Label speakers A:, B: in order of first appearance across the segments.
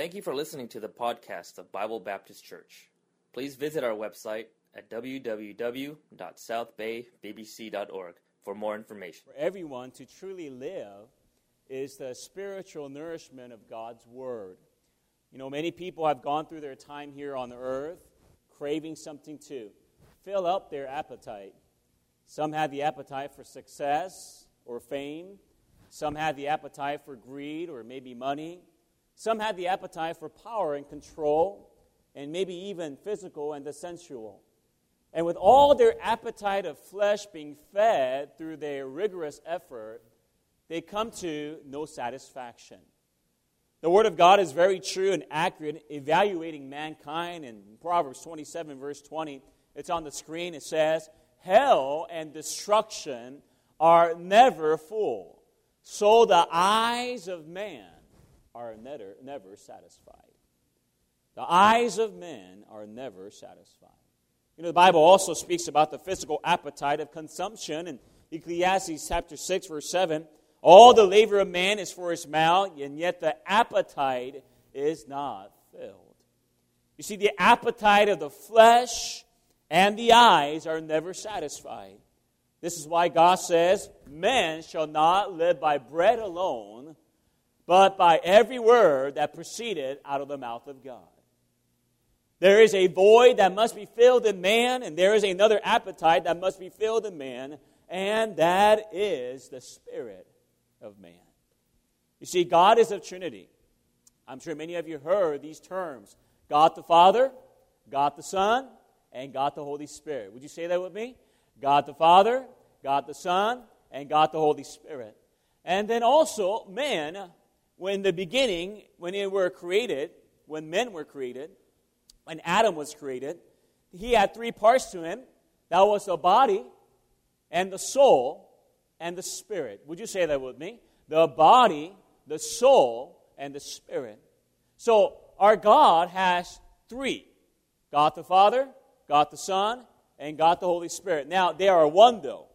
A: Thank you for listening to the podcast of Bible Baptist Church. Please visit our website at www.southbaybbc.org for more information.
B: For everyone to truly live is the spiritual nourishment of God's Word. You know, many people have gone through their time here on the earth craving something to fill up their appetite. Some had the appetite for success or fame. Some had the appetite for greed or maybe money. Some had the appetite for power and control, and maybe even physical and the sensual. And with all their appetite of flesh being fed through their rigorous effort, they come to no satisfaction. The Word of God is very true and accurate, evaluating mankind. In Proverbs 27, verse 20, it's on the screen. It says, Hell and destruction are never full, so the eyes of man are never, never satisfied. The eyes of men are never satisfied. You know, the Bible also speaks about the physical appetite of consumption in Ecclesiastes chapter 6, verse 7. All the labor of man is for his mouth, and yet the appetite is not filled. You see, the appetite of the flesh and the eyes are never satisfied. This is why God says, Man shall not live by bread alone, but by every word that proceeded out of the mouth of God. There is a void that must be filled in man, and there is another appetite that must be filled in man, and that is the Spirit of man. You see, God is a Trinity. I'm sure many of you heard these terms God the Father, God the Son, and God the Holy Spirit. Would you say that with me? God the Father, God the Son, and God the Holy Spirit. And then also, man when the beginning, when they were created, when men were created, when Adam was created, he had three parts to him. That was the body and the soul and the spirit. Would you say that with me? The body, the soul, and the spirit. So our God has three God the Father, God the Son, and God the Holy Spirit. Now, they are one, though.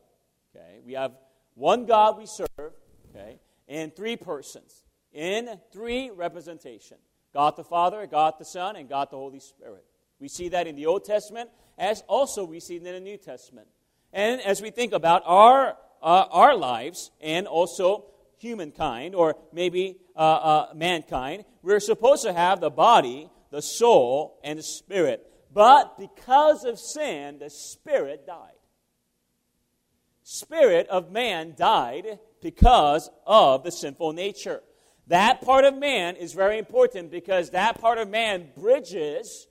B: Okay? We have one God we serve, okay, and three persons in three representation God the Father, God the Son, and God the Holy Spirit. We see that in the Old Testament, as also we see it in the New Testament. And as we think about our, uh, our lives and also humankind, or maybe uh, uh, mankind, we're supposed to have the body, the soul, and the spirit. But because of sin, the spirit died. Spirit of man died because of the sinful nature. That part of man is very important because that part of man bridges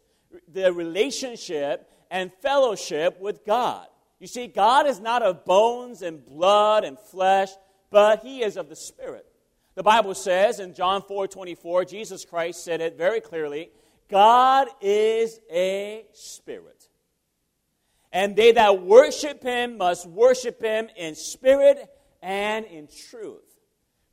B: the relationship and fellowship with God. You see, God is not of bones and blood and flesh, but He is of the Spirit. The Bible says in John 4 24, Jesus Christ said it very clearly God is a spirit. And they that worship Him must worship Him in spirit and in truth.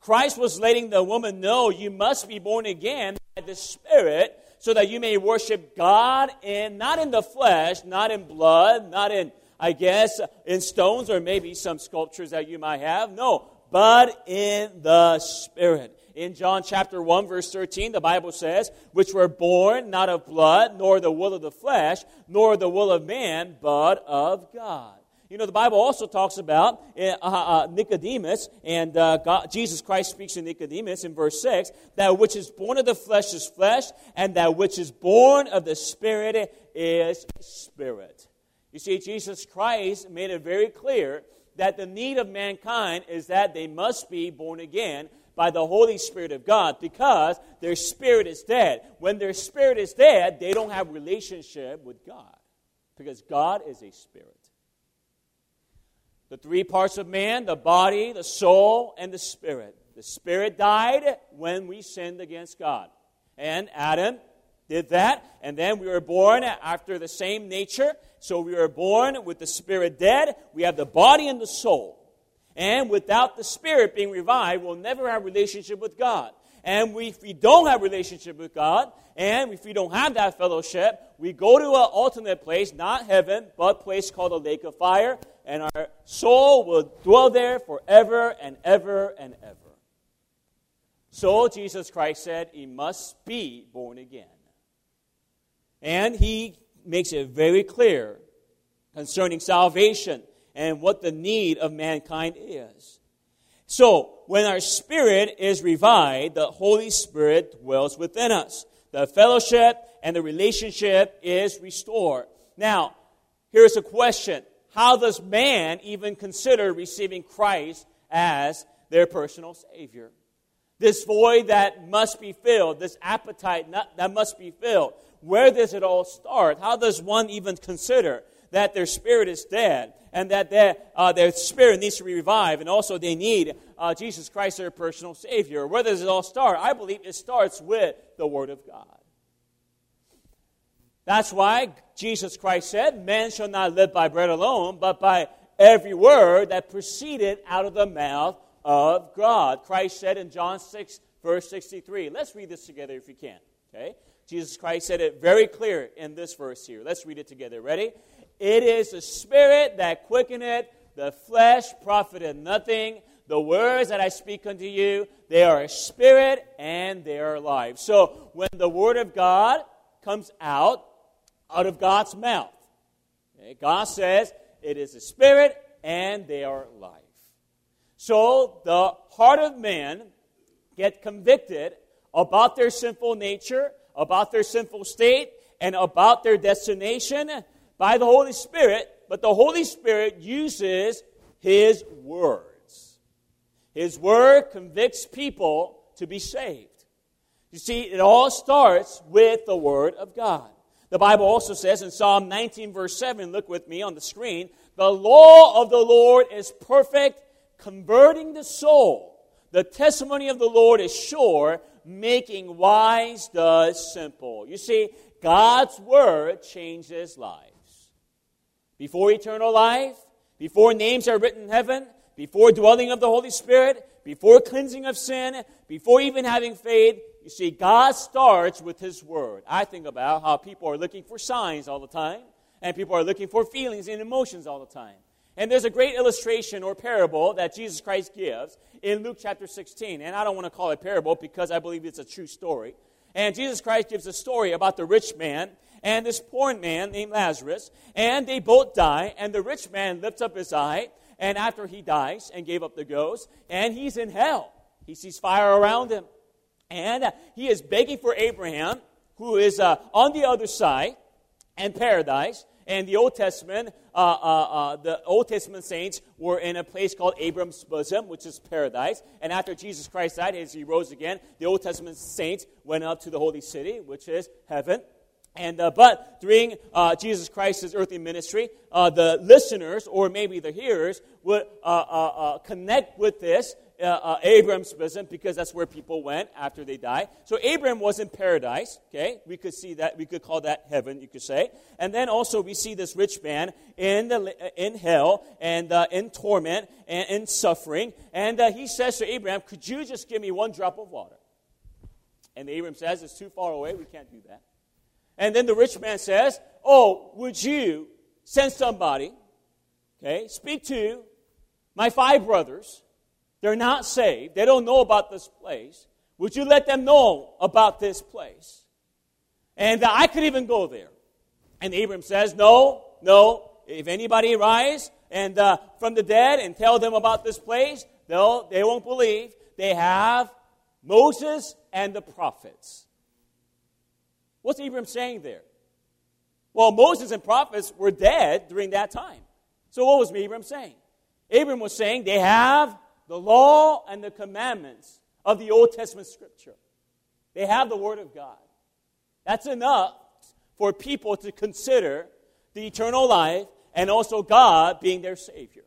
B: Christ was letting the woman know you must be born again by the Spirit so that you may worship God in not in the flesh, not in blood, not in I guess in stones or maybe some sculptures that you might have. No, but in the Spirit. In John chapter 1 verse 13 the Bible says, which were born not of blood, nor the will of the flesh, nor the will of man, but of God. You know, the Bible also talks about uh, uh, Nicodemus, and uh, God, Jesus Christ speaks to Nicodemus in verse 6 that which is born of the flesh is flesh, and that which is born of the Spirit is spirit. You see, Jesus Christ made it very clear that the need of mankind is that they must be born again by the Holy Spirit of God because their spirit is dead. When their spirit is dead, they don't have relationship with God because God is a spirit the three parts of man the body, the soul, and the spirit. The spirit died when we sinned against God. And Adam did that, and then we were born after the same nature. So we were born with the spirit dead. We have the body and the soul. And without the spirit being revived, we'll never have relationship with God. And we, if we don't have relationship with God, and if we don't have that fellowship, we go to an alternate place, not heaven, but place called the lake of fire, and our soul will dwell there forever and ever and ever. So Jesus Christ said, He must be born again. And he makes it very clear concerning salvation and what the need of mankind is. So, when our spirit is revived, the Holy Spirit dwells within us. The fellowship and the relationship is restored. Now, here's a question How does man even consider receiving Christ as their personal Savior? This void that must be filled, this appetite that must be filled. Where does it all start? How does one even consider that their spirit is dead and that their, uh, their spirit needs to be revived and also they need uh, Jesus Christ, their personal Savior? Where does it all start? I believe it starts with the Word of God. That's why Jesus Christ said, Man shall not live by bread alone, but by every word that proceeded out of the mouth of God. Christ said in John 6, verse 63. Let's read this together if you can. Okay? Jesus Christ said it very clear in this verse here. Let's read it together. Ready? It is the Spirit that quickeneth, the flesh profiteth nothing. The words that I speak unto you, they are spirit and they are life. So when the Word of God comes out, out of God's mouth, okay, God says it is a spirit and they are life. So the heart of man get convicted about their sinful nature, about their sinful state, and about their destination by the Holy Spirit, but the Holy Spirit uses His words. His word convicts people to be saved. You see, it all starts with the Word of God. The Bible also says in Psalm 19, verse 7, look with me on the screen, the law of the Lord is perfect converting the soul. The testimony of the Lord is sure, making wise the simple. You see, God's word changes lives. Before eternal life, before names are written in heaven, before dwelling of the Holy Spirit, before cleansing of sin, before even having faith, you see, God starts with His Word. I think about how people are looking for signs all the time, and people are looking for feelings and emotions all the time. And there's a great illustration or parable that Jesus Christ gives in Luke chapter 16. And I don't want to call it parable because I believe it's a true story. And Jesus Christ gives a story about the rich man and this poor man named Lazarus. And they both die. And the rich man lifts up his eye. And after he dies and gave up the ghost, and he's in hell, he sees fire around him. And uh, he is begging for Abraham, who is uh, on the other side, and paradise and the Old Testament, uh, uh, uh, the Old Testament saints were in a place called Abram's bosom, which is paradise. And after Jesus Christ died, as he rose again, the Old Testament saints went up to the holy city, which is heaven. And uh, but during uh, Jesus Christ's earthly ministry, uh, the listeners or maybe the hearers would connect with this uh, uh, Abram's bosom because that's where people went after they died. So Abram was in paradise. Okay, we could see that. We could call that heaven. You could say. And then also we see this rich man in the in hell and uh, in torment and in suffering. And uh, he says to Abraham, "Could you just give me one drop of water?" And Abram says, "It's too far away. We can't do that." And then the rich man says, "Oh, would you send somebody? Okay, speak to my five brothers." They're not saved. They don't know about this place. Would you let them know about this place? And I could even go there. And Abram says, No, no. If anybody rise and uh, from the dead and tell them about this place, they'll, they won't believe. They have Moses and the prophets. What's Abram saying there? Well, Moses and prophets were dead during that time. So what was Abram saying? Abram was saying they have the law and the commandments of the Old Testament scripture. They have the Word of God. That's enough for people to consider the eternal life and also God being their Savior.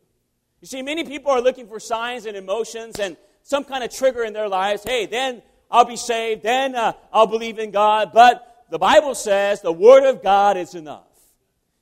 B: You see, many people are looking for signs and emotions and some kind of trigger in their lives. Hey, then I'll be saved, then uh, I'll believe in God. But the Bible says the Word of God is enough.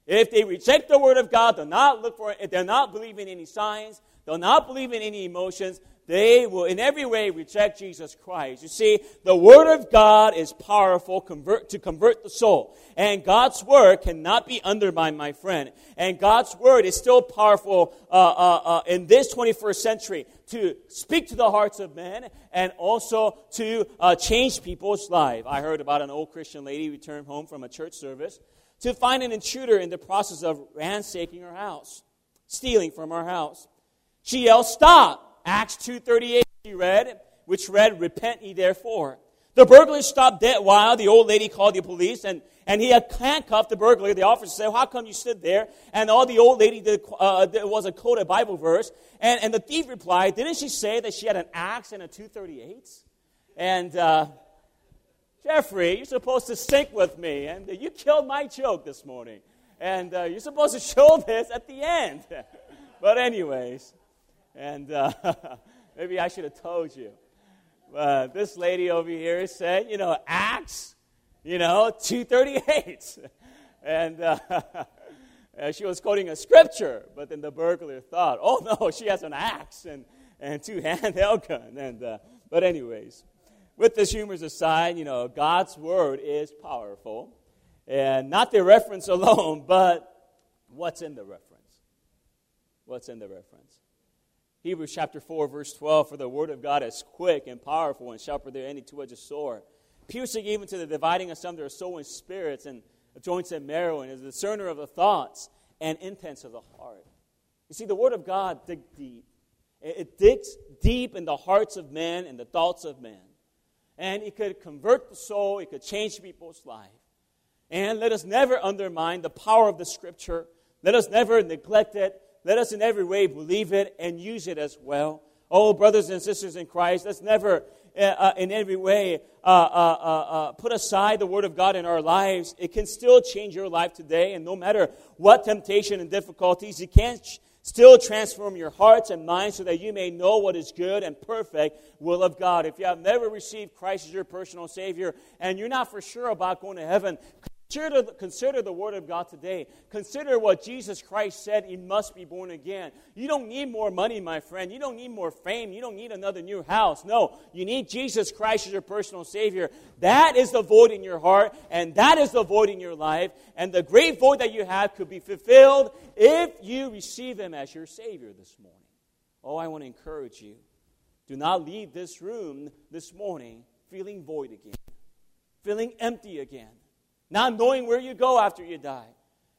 B: If they reject the Word of God, they're not look for it, they're not believing any signs, They'll not believe in any emotions. they will in every way reject Jesus Christ. You see, the Word of God is powerful convert, to convert the soul. And God's Word cannot be undermined, my friend. And God's Word is still powerful uh, uh, uh, in this 21st century to speak to the hearts of men and also to uh, change people's lives. I heard about an old Christian lady returned home from a church service to find an intruder in the process of ransacking her house, stealing from her house. She yelled, Stop! Acts 2.38 she read, which read, Repent ye therefore. The burglar stopped dead while the old lady called the police and, and he handcuffed the burglar. The officer said, How come you stood there? And all the old lady did uh, was a quoted Bible verse. And, and the thief replied, Didn't she say that she had an axe and a 238? And uh, Jeffrey, you're supposed to sync with me. And you killed my joke this morning. And uh, you're supposed to show this at the end. but, anyways. And uh, maybe I should have told you. Uh, this lady over here said, you know, Acts, you know, 238. and uh, she was quoting a scripture, but then the burglar thought, oh no, she has an axe and, and two handheld gun. And, uh, but anyways, with this humors aside, you know, God's word is powerful. And not the reference alone, but what's in the reference? What's in the reference? Hebrews chapter 4, verse 12 For the word of God is quick and powerful and sharper than any two edged sword, piercing even to the dividing asunder of soul and spirits and joints and marrow, and is a discerner of the thoughts and intents of the heart. You see, the word of God digs deep. It digs deep in the hearts of men and the thoughts of men. And it could convert the soul, it could change people's life. And let us never undermine the power of the scripture. Let us never neglect it. Let us in every way believe it and use it as well. Oh, brothers and sisters in Christ, let's never uh, uh in every way uh, uh, uh, uh, put aside the Word of God in our lives. It can still change your life today, and no matter what temptation and difficulties, it can ch- still transform your hearts and minds so that you may know what is good and perfect will of God. If you have never received Christ as your personal Savior and you're not for sure about going to heaven, Consider, consider the Word of God today. Consider what Jesus Christ said He must be born again. You don't need more money, my friend. You don't need more fame. You don't need another new house. No, you need Jesus Christ as your personal Savior. That is the void in your heart, and that is the void in your life. And the great void that you have could be fulfilled if you receive Him as your Savior this morning. Oh, I want to encourage you. Do not leave this room this morning feeling void again, feeling empty again not knowing where you go after you die,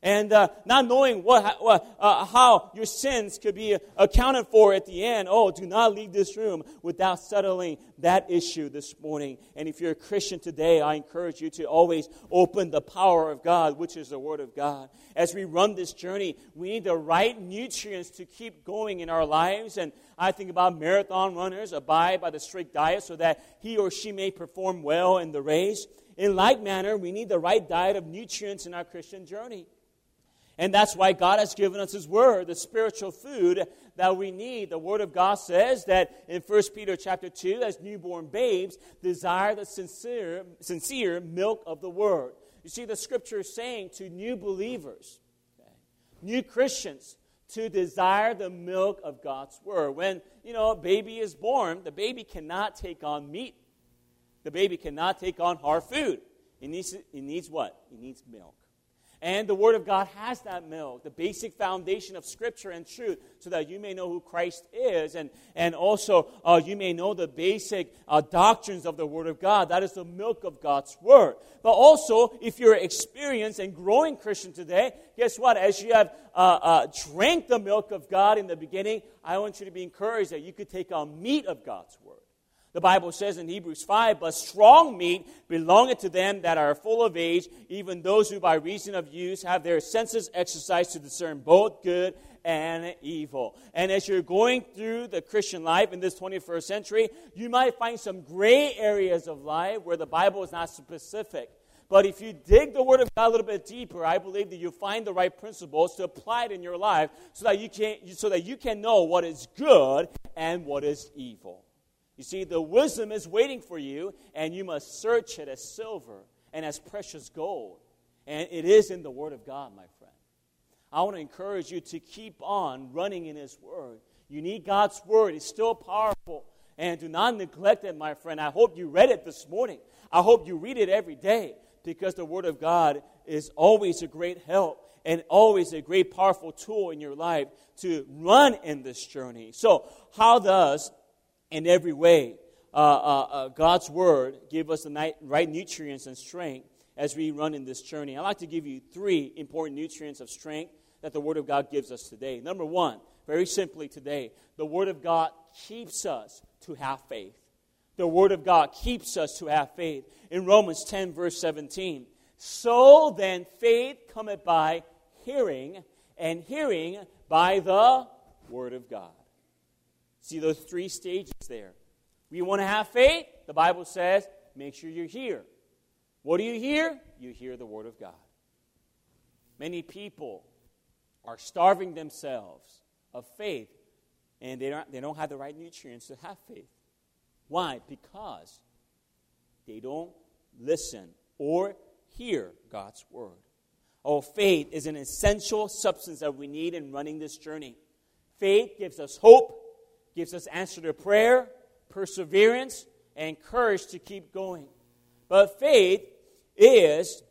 B: and uh, not knowing what, uh, how your sins could be accounted for at the end. Oh, do not leave this room without settling that issue this morning. And if you're a Christian today, I encourage you to always open the power of God, which is the Word of God. As we run this journey, we need the right nutrients to keep going in our lives. And I think about marathon runners abide by the strict diet so that he or she may perform well in the race. In like manner, we need the right diet of nutrients in our Christian journey. And that's why God has given us His Word, the spiritual food that we need. The Word of God says that in 1 Peter chapter 2, as newborn babes, desire the sincere, sincere milk of the Word. You see, the Scripture is saying to new believers, okay, new Christians, to desire the milk of God's Word. When, you know, a baby is born, the baby cannot take on meat the baby cannot take on hard food. It needs, it needs what? It needs milk. And the Word of God has that milk, the basic foundation of Scripture and truth, so that you may know who Christ is, and, and also uh, you may know the basic uh, doctrines of the Word of God. That is the milk of God's Word. But also, if you're an experienced and growing Christian today, guess what? As you have uh, uh drank the milk of God in the beginning, I want you to be encouraged that you could take on meat of God's Word. The Bible says in Hebrews 5, But strong meat belongeth to them that are full of age, even those who by reason of use have their senses exercised to discern both good and evil. And as you're going through the Christian life in this 21st century, you might find some gray areas of life where the Bible is not specific. But if you dig the Word of God a little bit deeper, I believe that you'll find the right principles to apply it in your life so that you can, so that you can know what is good and what is evil. You see, the wisdom is waiting for you, and you must search it as silver and as precious gold. And it is in the Word of God, my friend. I want to encourage you to keep on running in His Word. You need God's Word, it's still powerful. And do not neglect it, my friend. I hope you read it this morning. I hope you read it every day because the Word of God is always a great help and always a great, powerful tool in your life to run in this journey. So, how does, in every way, uh, uh, uh, God's Word give us the right nutrients and strength as we run in this journey? I'd like to give you three important nutrients of strength that the Word of God gives us today. Number one, very simply today, the Word of God keeps us to have faith. The Word of God keeps us to have faith. In Romans 10, verse 17, so then faith cometh by hearing, and hearing by the Word of God. See those three stages there. We want to have faith, the Bible says, make sure you're here. What do you hear? You hear the Word of God. Many people are starving themselves of faith, and they don't, they don't have the right nutrients to have faith. Why? Because they don't listen or hear God's Word. Oh, faith is an essential substance that we need in running this journey. Faith gives us hope, gives us answer to prayer, perseverance, and courage to keep going. But faith is,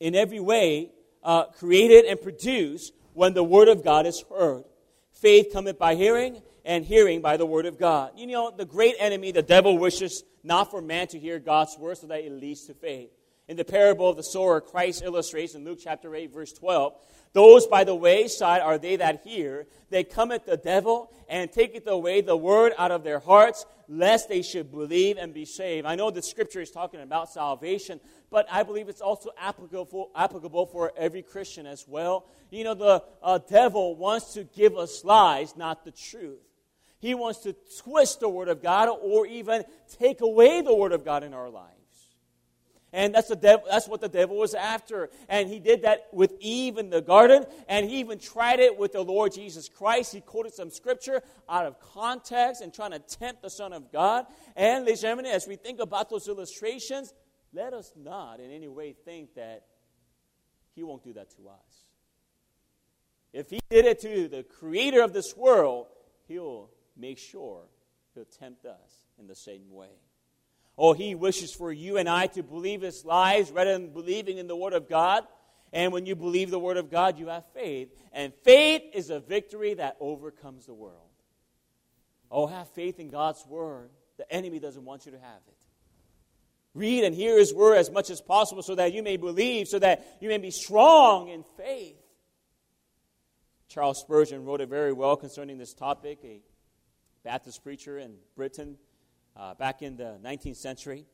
B: in every way, uh, created and produced when the Word of God is heard. Faith cometh by hearing, and hearing by the Word of God. You know, the great enemy, the devil, wishes not for man to hear God's Word so that it leads to faith. In the parable of the sower, Christ illustrates in Luke chapter 8, verse 12, those by the wayside are they that hear. They cometh the devil and taketh away the word out of their hearts, lest they should believe and be saved. I know the scripture is talking about salvation, but I believe it's also applicable for, applicable for every Christian as well. You know, the uh, devil wants to give us lies, not the truth. He wants to twist the Word of God or even take away the Word of God in our lives. And that's, the devil, that's what the devil was after. And he did that with Eve in the garden. And he even tried it with the Lord Jesus Christ. He quoted some scripture out of context and trying to tempt the Son of God. And, ladies and gentlemen, as we think about those illustrations, let us not in any way think that he won't do that to us. If he did it to the creator of this world, he'll make sure he'll tempt us in the same way. Oh, he wishes for you and I to believe his lies rather than believing in the Word of God. And when you believe the Word of God, you have faith. And faith is a victory that overcomes the world. Oh, have faith in God's Word. The enemy doesn't want you to have it. Read and hear his word as much as possible so that you may believe, so that you may be strong in faith. Charles Spurgeon wrote it very well concerning this topic, a Baptist preacher in Britain uh, back in the 19th century.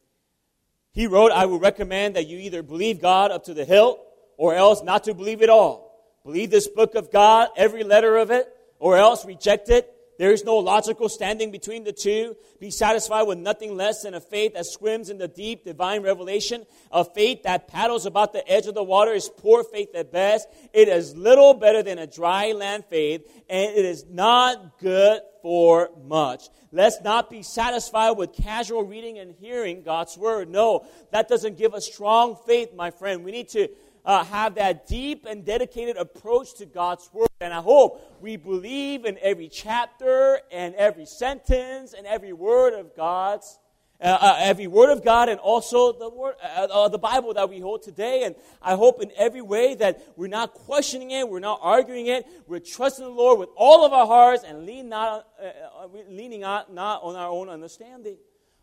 B: He wrote, I would recommend that you either believe God up to the hilt or else not to believe at all. Believe this book of God, every letter of it, or else reject it there is no logical standing between the two. Be satisfied with nothing less than a faith that swims in the deep divine revelation. A faith that paddles about the edge of the water is poor faith at best. It is little better than a dry land faith, and it is not good for much. Let's not be satisfied with casual reading and hearing God's word. No, that doesn't give us strong faith, my friend. We need to uh, have that deep and dedicated approach to God's Word. And I hope we believe in every chapter and every sentence and every word of God's. Uh, uh, every word of God and also the word, uh, uh, the Bible that we hold today. And I hope in every way that we're not questioning it, we're not arguing it, we're trusting the Lord with all of our hearts and lean not, uh, uh, leaning not, not on our own understanding.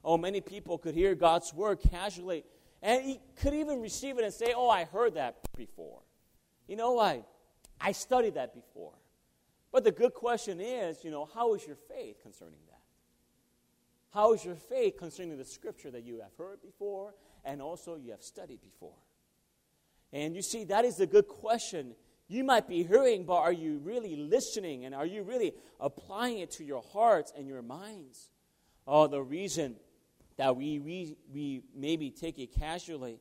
B: Oh, many people could hear God's word casually and he could even receive it and say, Oh, I heard that before. You know, I, I studied that before. But the good question is, you know, how is your faith concerning that? How is your faith concerning the scripture that you have heard before and also you have studied before? And you see, that is the good question. You might be hearing, but are you really listening and are you really applying it to your hearts and your minds? Oh, the reason that we, we, we maybe take it casually.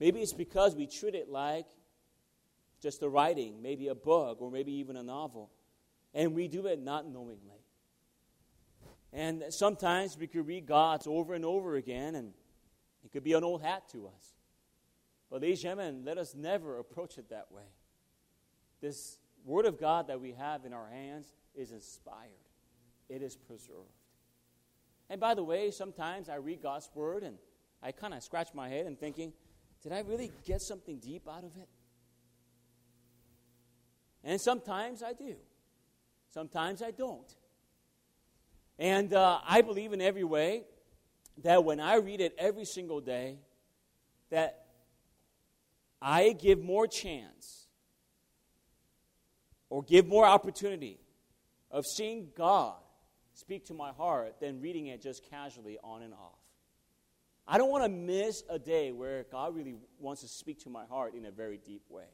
B: Maybe it's because we treat it like just a writing, maybe a book, or maybe even a novel. And we do it not knowingly. And sometimes we could read God's over and over again, and it could be an old hat to us. But, ladies and gentlemen, let us never approach it that way. This Word of God that we have in our hands is inspired, it is preserved. And by the way, sometimes I read God's Word and I kind of scratch my head and thinking, did I really get something deep out of it? And sometimes I do. Sometimes I don't. And uh, I believe in every way that when I read it every single day, that I give more chance or give more opportunity of seeing God speak to my heart than reading it just casually on and off. I don't want to miss a day where God really wants to speak to my heart in a very deep way.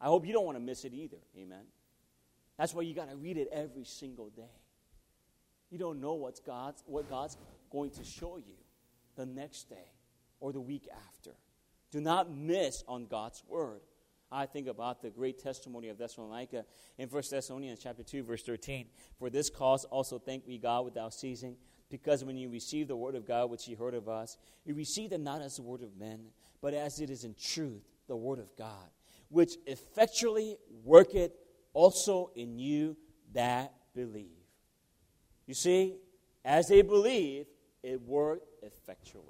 B: I hope you don't want to miss it either. Amen. That's why you got to read it every single day. You don't know what's God's, what God's going to show you the next day or the week after. Do not miss on God's word. I think about the great testimony of Thessalonica in 1 Thessalonians chapter 2, verse 13. For this cause also thank we God without ceasing, because when you received the word of God which ye heard of us, you received it not as the word of men, but as it is in truth the word of God, which effectually worketh also in you that believe. You see, as they believe, it worked effectually.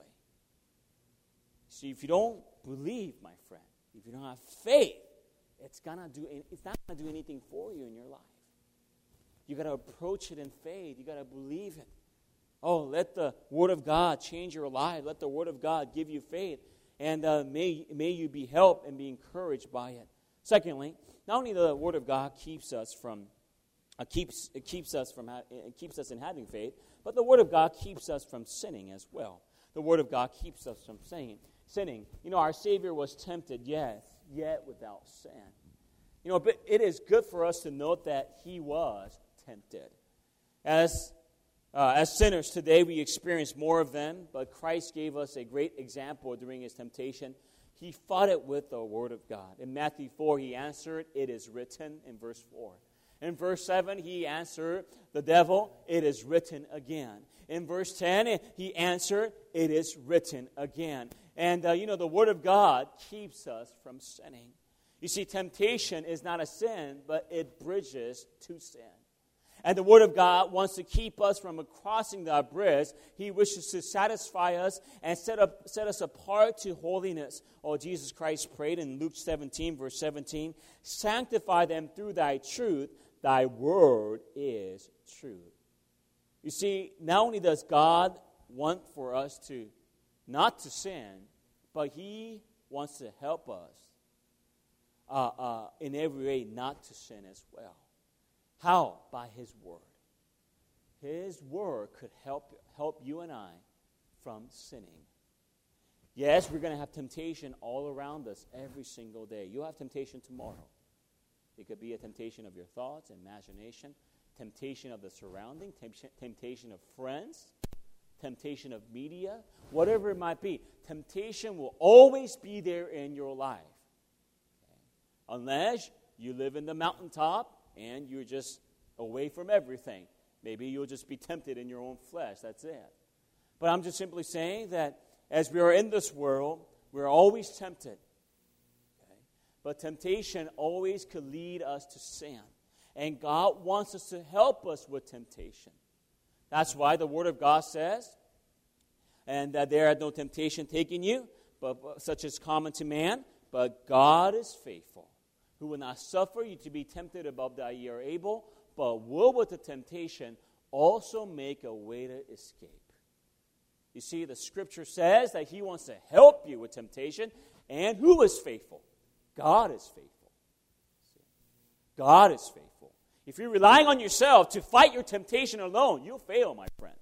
B: See, if you don't believe, my friend, if you don't have faith, it's gonna do it's not gonna do anything for you in your life. You gotta approach it in faith. You gotta believe it. Oh, let the Word of God change your life. Let the Word of God give you faith. And uh, may, may you be helped and be encouraged by it. Secondly, not only the Word of God keeps us from uh, keeps, it keeps us from ha- it keeps us in having faith, but the Word of God keeps us from sinning as well. The Word of God keeps us from sinning. Sinning. You know, our Savior was tempted, yes, yet without sin. You know, but it is good for us to note that He was tempted. As uh, as sinners today, we experience more of them, but Christ gave us a great example during his temptation. He fought it with the Word of God. In Matthew 4, he answered, It is written, in verse 4. In verse 7, he answered the devil, It is written again. In verse 10, he answered, It is written again. And uh, you know, the Word of God keeps us from sinning. You see, temptation is not a sin, but it bridges to sin. And the Word of God wants to keep us from crossing that bridge. He wishes to satisfy us and set, up, set us apart to holiness. Oh, Jesus Christ prayed in Luke 17, verse 17 Sanctify them through thy truth. Thy word is truth. You see, not only does God want for us to not to sin, but He wants to help us uh, uh, in every way not to sin as well. How? By His Word. His Word could help, help you and I from sinning. Yes, we're going to have temptation all around us every single day. You'll have temptation tomorrow. It could be a temptation of your thoughts, imagination, temptation of the surrounding, temptation of friends, temptation of media, whatever it might be. Temptation will always be there in your life. Unless you live in the mountaintop and you're just away from everything. Maybe you'll just be tempted in your own flesh. That's it. But I'm just simply saying that as we are in this world, we're always tempted. Okay? But temptation always could lead us to sin. And God wants us to help us with temptation. That's why the Word of God says, and that there had no temptation taken you, but such as common to man, but God is faithful who will not suffer you to be tempted above that ye are able, but will with the temptation also make a way to escape. You see, the scripture says that he wants to help you with temptation, and who is faithful? God is faithful. God is faithful. If you're relying on yourself to fight your temptation alone, you'll fail, my friend.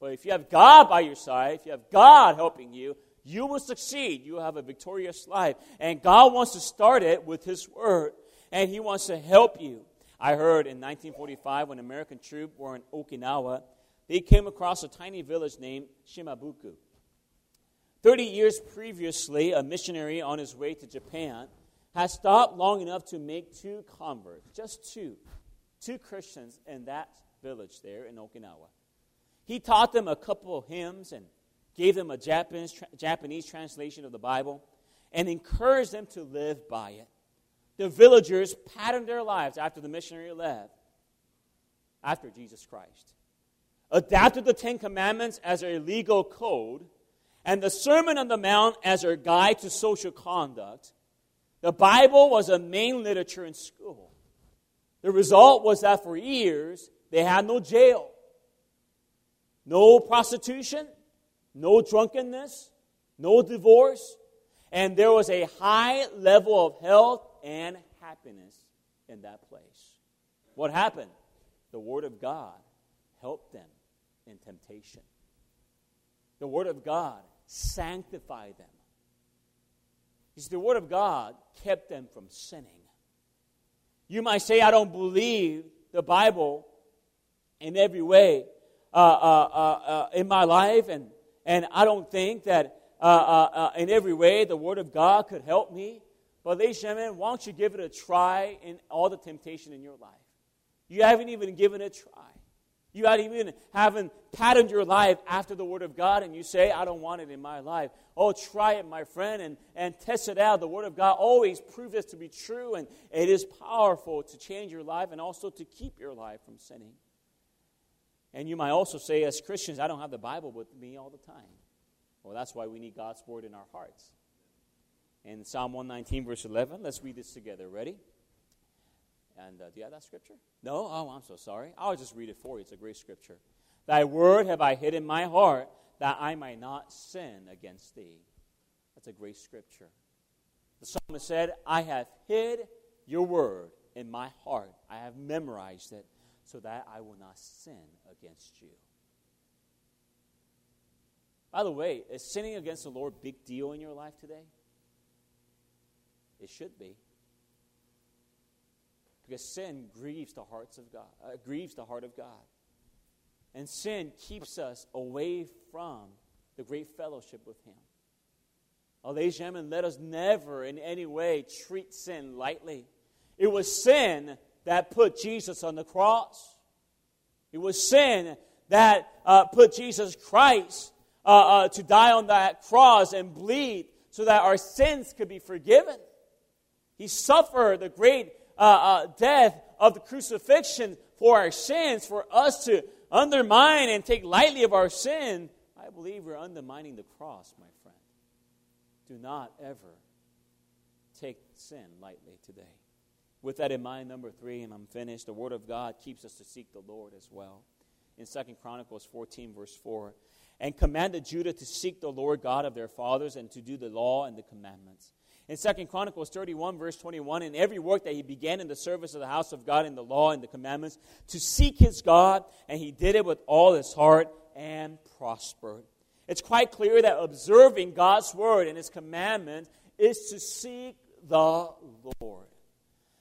B: But if you have God by your side, if you have God helping you, you will succeed. You will have a victorious life. And God wants to start it with His Word, and He wants to help you. I heard in 1945 when American troops were in Okinawa, they came across a tiny village named Shimabuku. Thirty years previously, a missionary on his way to Japan had stopped long enough to make two converts, just two, two Christians in that village there in Okinawa. He taught them a couple of hymns and gave them a Japanese, Japanese translation of the Bible, and encouraged them to live by it. the villagers patterned their lives after the missionary left, after Jesus Christ, adapted the Ten Commandments as their legal code, and the Sermon on the Mount as their guide to social conduct. The Bible was a main literature in school. The result was that for years, they had no jail, no prostitution, no drunkenness, no divorce, and there was a high level of health and happiness in that place. What happened? The Word of God helped them in temptation. The Word of God sanctified them. See, the Word of God kept them from sinning. You might say, I don't believe the Bible in every way uh, uh, uh, uh in my life, and, and I don't think that uh, uh, in every way the Word of God could help me. But, ladies and gentlemen, why don't you give it a try in all the temptation in your life? You haven't even given it a try. You even haven't patterned your life after the Word of God, and you say, I don't want it in my life. Oh, try it, my friend, and, and test it out. The Word of God always proves it to be true, and it is powerful to change your life and also to keep your life from sinning. And you might also say, as Christians, I don't have the Bible with me all the time. Well, that's why we need God's Word in our hearts. In Psalm 119, verse 11, let's read this together. Ready? And uh, do you have that scripture? No? Oh, I'm so sorry. I'll just read it for you. It's a great scripture. Thy word have I hid in my heart that I might not sin against thee. That's a great scripture. The psalmist said, I have hid your word in my heart. I have memorized it so that I will not sin against you. By the way, is sinning against the Lord a big deal in your life today? It should be. Because sin grieves the hearts of God, uh, grieves the heart of God. And sin keeps us away from the great fellowship with Him. Oh, ladies and gentlemen, let us never in any way treat sin lightly. It was sin that put Jesus on the cross. It was sin that uh, put Jesus Christ uh, uh, to die on that cross and bleed so that our sins could be forgiven. He suffered the great uh, uh, death of the crucifixion for our sins, for us to undermine and take lightly of our sin, I believe we're undermining the cross, my friend. Do not ever take sin lightly today. With that in mind, number three, and I'm finished, the Word of God keeps us to seek the Lord as well. In Second Chronicles 14, verse 4, and commanded Judah to seek the Lord God of their fathers and to do the law and the commandments in 2 Chronicles 31, verse 21, in every work that he began in the service of the house of God in the law and the commandments, to seek his God, and he did it with all his heart and prospered. It's quite clear that observing God's word and his commandments is to seek the Lord.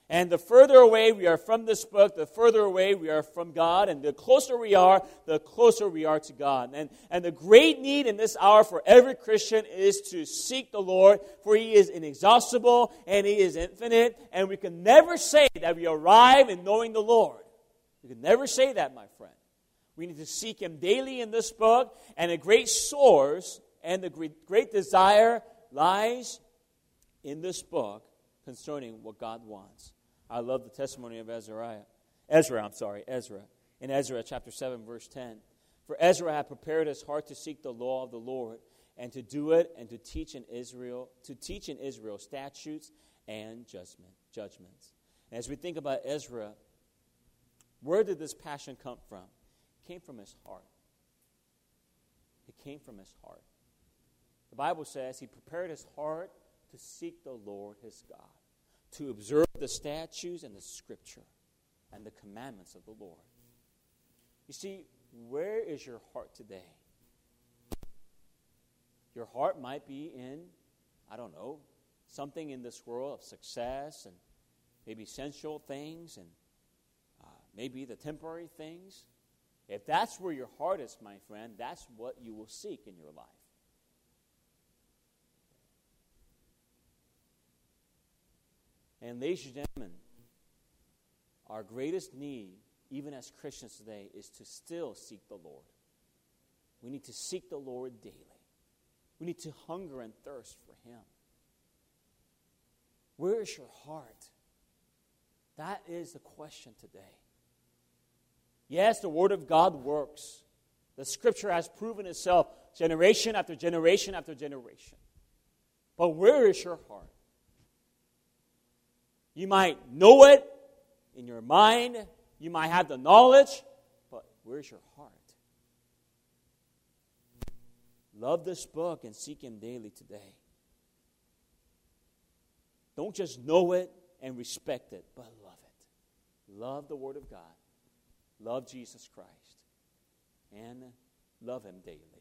B: And the further away we are from this book, the further away we are from God. And the closer we are, the closer we are to God. And, and the great need in this hour for every Christian is to seek the Lord, for He is inexhaustible and He is infinite. And we can never say that we arrive in knowing the Lord. We can never say that, my friend. We need to seek Him daily in this book. And a great source and the great, great desire lies in this book concerning what God wants. I love the testimony of Ezra. Ezra, I'm sorry, Ezra. In Ezra chapter 7, verse 10. For Ezra had prepared his heart to seek the law of the Lord and to do it and to teach in Israel, to teach in Israel statutes and judgment, judgments. And as we think about Ezra, where did this passion come from? It came from his heart. It came from his heart. The Bible says he prepared his heart to seek the Lord his God to observe the statutes and the scripture and the commandments of the Lord. You see, where is your heart today? Your heart might be in, I don't know, something in this world of success and maybe sensual things and uh, maybe the temporary things. If that's where your heart is, my friend, that's what you will seek in your life. And, ladies and gentlemen, our greatest need, even as Christians today, is to still seek the Lord. We need to seek the Lord daily. We need to hunger and thirst for Him. Where is your heart? That is the question today. Yes, the Word of God works. The Scripture has proven itself generation after generation after generation. But where is your heart? You might know it in your mind, you might have the knowledge, but where's your heart? Love this book and seek Him daily today. Don't just know it and respect it, but love it. Love the Word of God. Love Jesus Christ. And love Him daily.